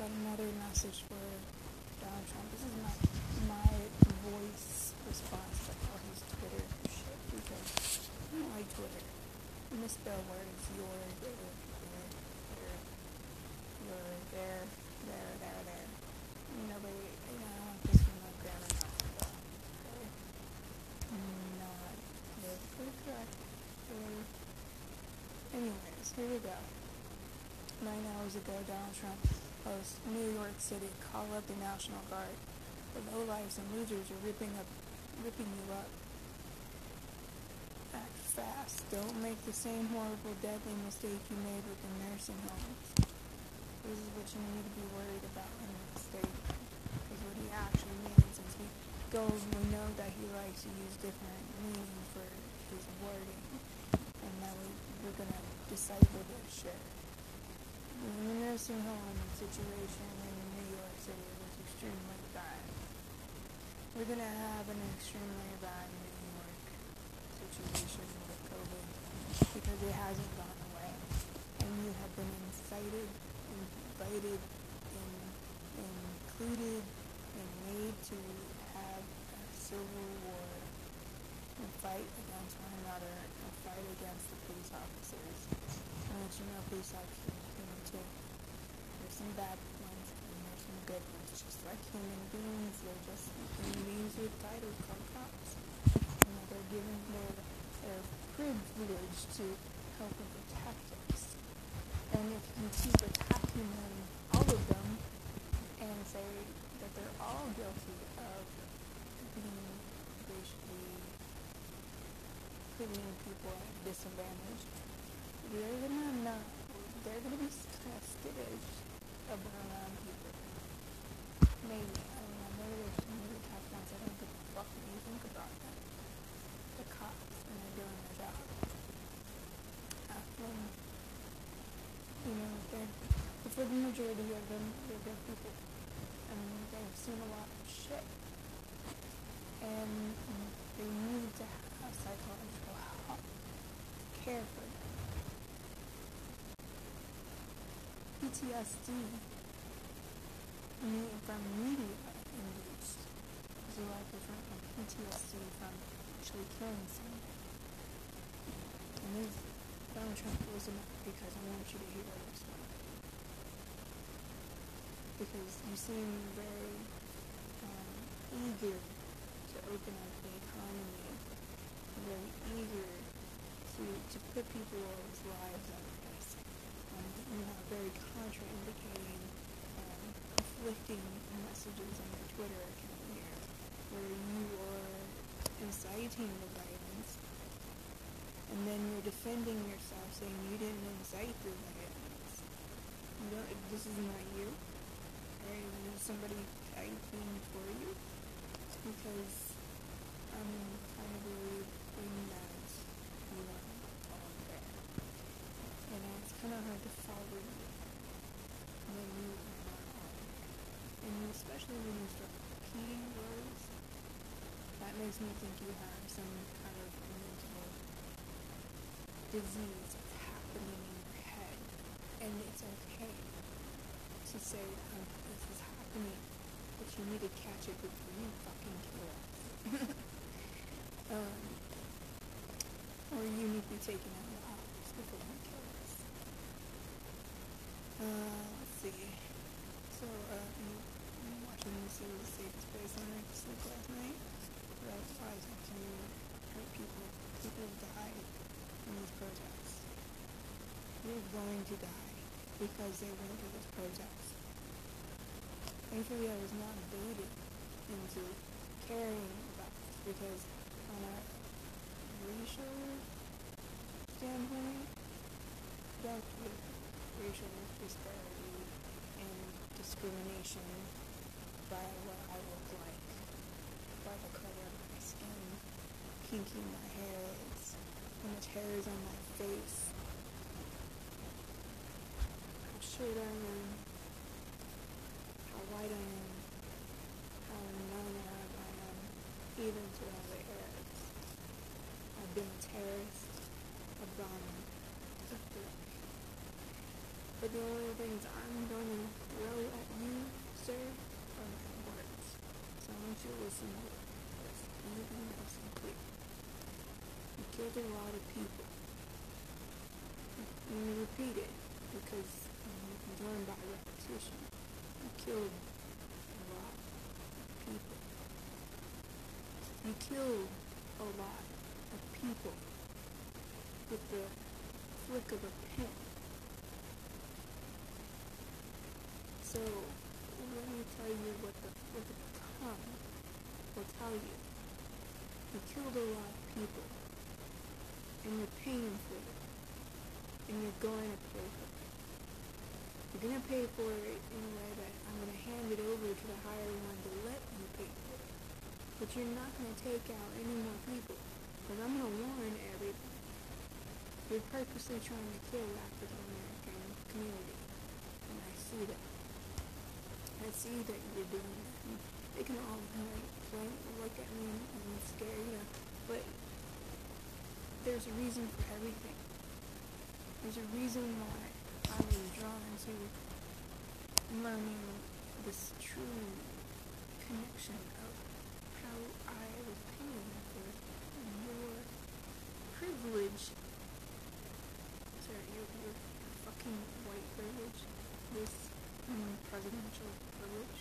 got another message for Donald Trump. This is my my voice response to all his Twitter shit because I don't like Twitter. Misspell words. You're there, there, there, there, there, there, there. Nobody, you know, I don't piss my grammar off, but okay. not the correct way. Anyways, here we go. Nine hours ago, Donald Trump posts New York City call up the National Guard. The lowlifes and losers are ripping up, ripping you up. Act fast. Don't make the same horrible, deadly mistake you made with the nursing homes. This is what you need to be worried about in this statement. Because what he actually means is he goes, we know that he likes to use different meanings for his wording. And now we, we're going to decipher this shit. The nursing home situation in New York City was extremely bad. We're going to have an extremely bad New York situation with COVID because it hasn't gone away. And you have been incited, invited, in, included, and made to have a civil war and fight against one another and fight against the police officers. And you police officers too. There's some bad ones and there's some good ones. Just like human beings, they're just human beings with titles called cops. Know, they're given their their privilege to help and protect us. And if you keep attacking them, all of them, and say that they're all guilty of being basically putting people at disadvantage, they're gonna not they're gonna be kind of skittish around people. Maybe. I don't know. Maybe there's some really tough ones I don't give a fuck what you think about them. The cops and they're doing their job. Um, you know, they're, for the majority of them, they're good people. And they've seen a lot of shit. And they need to have psychological help, care for PTSD from media induced is a lot different from PTSD from actually killing someone. And this Donald Trump was enough because I want you to hear this one. Because you seem very um, eager to open up the economy, very eager to, to put people's lives know, very contraindicating, um, conflicting messages on your Twitter account here, where you are inciting the violence, and then you're defending yourself, saying you didn't incite the violence. You don't, this is not you. Right? Is somebody typing for you, because I'm kind of believing that you are all there. You know, it's kind of hard to when you and especially when you start repeating words, me think you have some kind of mental disease happening in your head, and it's okay to say um, this is happening, but you need to catch it before you fucking kill us. um, or you need to be taken out of the office before you kill us. Uh, let's see. So, uh, I'm watching this series, Space, on sleep last night. Applies to hurt people. People have died in these protests. They're going to die because they went to this protest. Thankfully, I was not baited into caring about this because on a racial standpoint, dealt with racial disparity and discrimination by what I look like, by the color of my skin, kinky my hair is, how much hair is on my face, how short I am, how white I am, how non-Arab I am, even to all the Arabs. I've been a terrorist, I've gone but the only things I'm to throw at you, sir, are my words. So I want you to listen to this nice and clear. A lot of people. Let me repeat it because um, you can learn by repetition. You killed a lot of people. You killed a lot of people with the flick of a pen. So let me tell you what the what the tongue will tell you. You killed a lot of people, and you're paying for it, and you're going to pay for it. You're gonna pay for it in a way that I'm gonna hand it over to the higher one to let you pay for it. But you're not gonna take out any more people, because I'm gonna warn everybody. You're purposely trying to kill African American community, and I see that. I see that you're doing that. And they can all point, point, look at me and scare, you but there's a reason for everything. There's a reason why I was drawn into learning this true connection of how I was paying for your privilege. Sorry, your, your fucking white privilege. This mm, presidential privilege.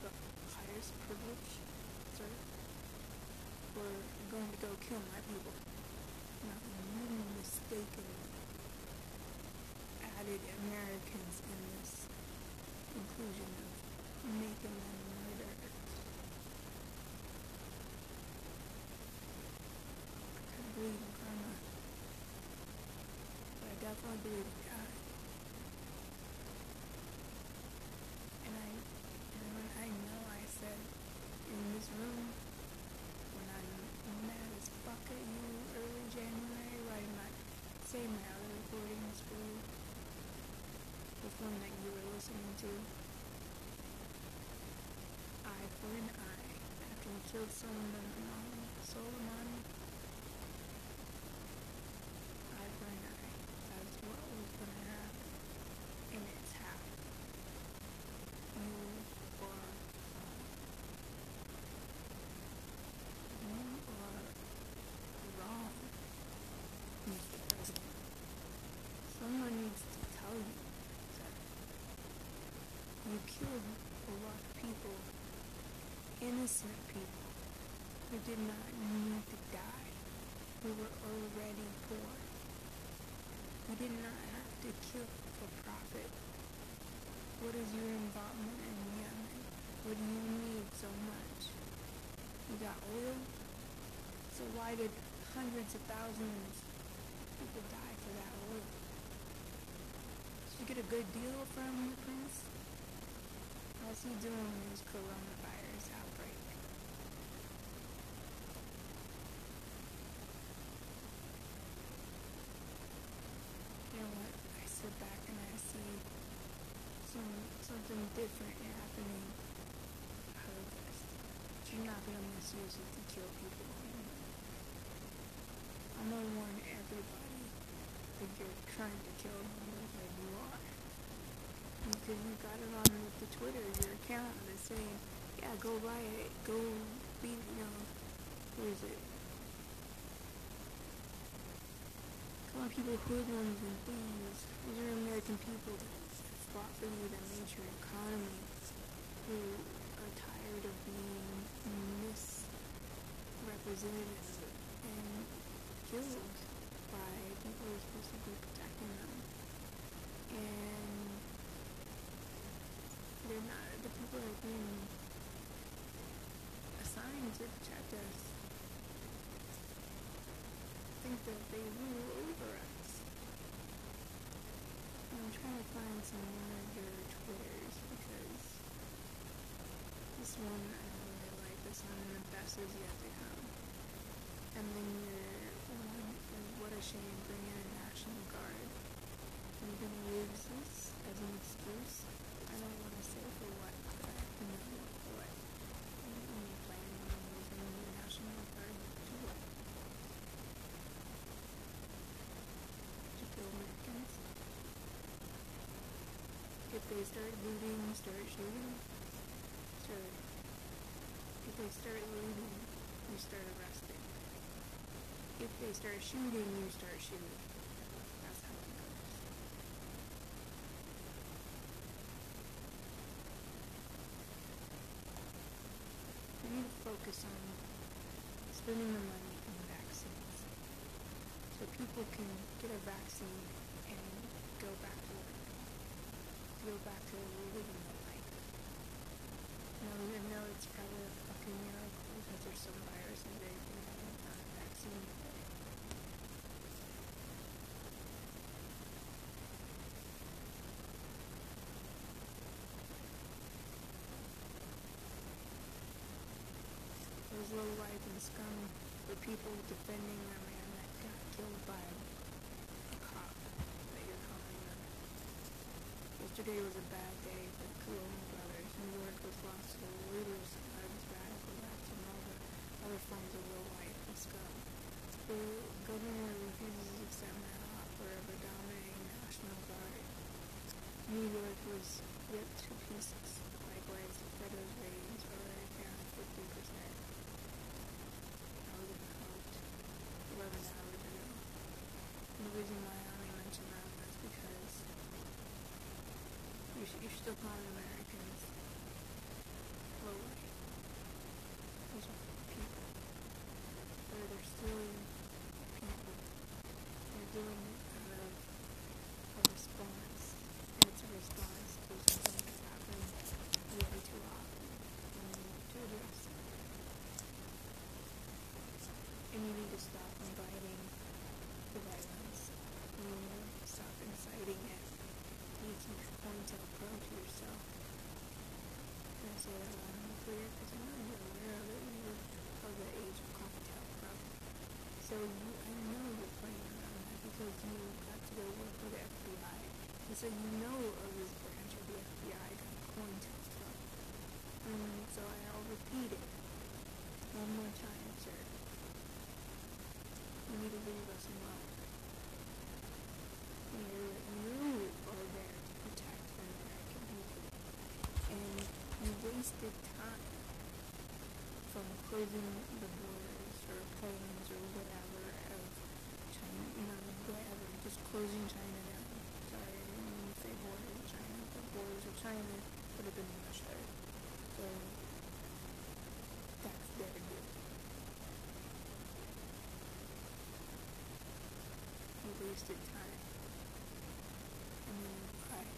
The highest privilege. Sorry. For going to go kill my people. Not mistakenly added Americans in this inclusion of making them murderers. I believe in karma, but I definitely believe in God. And I, and when I know I said in this room when I'm mad as fuck at you early January, right? My same my other recordings for you, the one that you listening. Eye for an eye. After you killed Soleimani, Soleimani, eye for an eye. That's what was gonna happen, and it's happened. You are, um, you are wrong, Mr. President. Someone needs to tell you that you killed a lot of people, innocent people, who did not need to die, who were already poor. You did not have to kill for profit. What is your involvement in Yemen? What do you need so much? You got oil? So why did hundreds of thousands of people die for that oil? Did you get a good deal from the prince? How's he doing with his coronavirus outbreak? You know what? I sit back and I see some something different happening out of this. But you're not gonna misuse it to kill people. I'm gonna warn everybody that you're trying to kill them that you are. Because you got it on with the Twitter, your account that's saying, yeah, go riot, go be, you know, what is it? Calling people hoodlums and thieves. These are American people that fought for you, that your economy, who are tired of being misrepresented and killed by people who are supposed to be protecting them. And they're not, the people that are being assigned to protect us think that they rule over us. I'm trying to find some more of your Twitters because this one I don't really like. This one, the best is yet to come. And then your one is what a shame, bring in a National Guard. You gonna use this as an excuse? I don't want to say for what, but I what. And you planning on using the National Guard to what? To kill Americans? If If they start looting, start shooting, start. If they start looting, you start arresting. If they start shooting, you start shooting. That's how it goes. We need to focus on spending the money on vaccines so people can get a vaccine and go back to work, go back to living the life. Now, I know it's probably a fucking miracle because there's some virus and they can have a vaccine. for it. Those low life and scum were people defending a man that got killed by a cop that you're calling them. Yesterday was a bad day for the Cuomo brothers. New York was lost to the looters, guns, radical left, and all the other forms of real life and scum. The governor refuses to accept that offer of a dominating National Guard. New York was ripped to pieces. Likewise, the Fredo ratings already down 50%. I was about 11 hours ago. And the reason why I only mention that is because you should, you're still calling Americans low life. These are people. Or they're still people. They're doing it out of a response. And it's a response to something that's happened way too often. And you need to address it. And you need to stop inviting the violence. And you need to stop inciting it. You need to keep COINTELPRO to yourself. Clear because I know you're aware of it. You're of the age of COINTELPRO. So you, I know you're playing around that because you got to go work for the FBI. And so you know of this branch of the FBI called COINTELPRO. And um, so I'll repeat it one more time, sir. You need to leave us alone. You, you are there to protect the American people. And you time from closing the borders or planes or whatever of China, you know, whatever, just closing China down. Sorry, I didn't mean to say borders of China, but borders of China would have been much better. So, that's their good. You wasted time. And then you cried.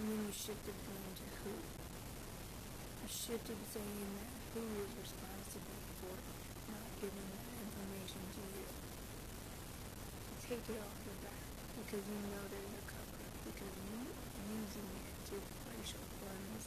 And then you shifted blame to who? You shifted saying that who is responsible for not giving that information to you. Take it off your back because you know there's a cover because you are using it to racial funds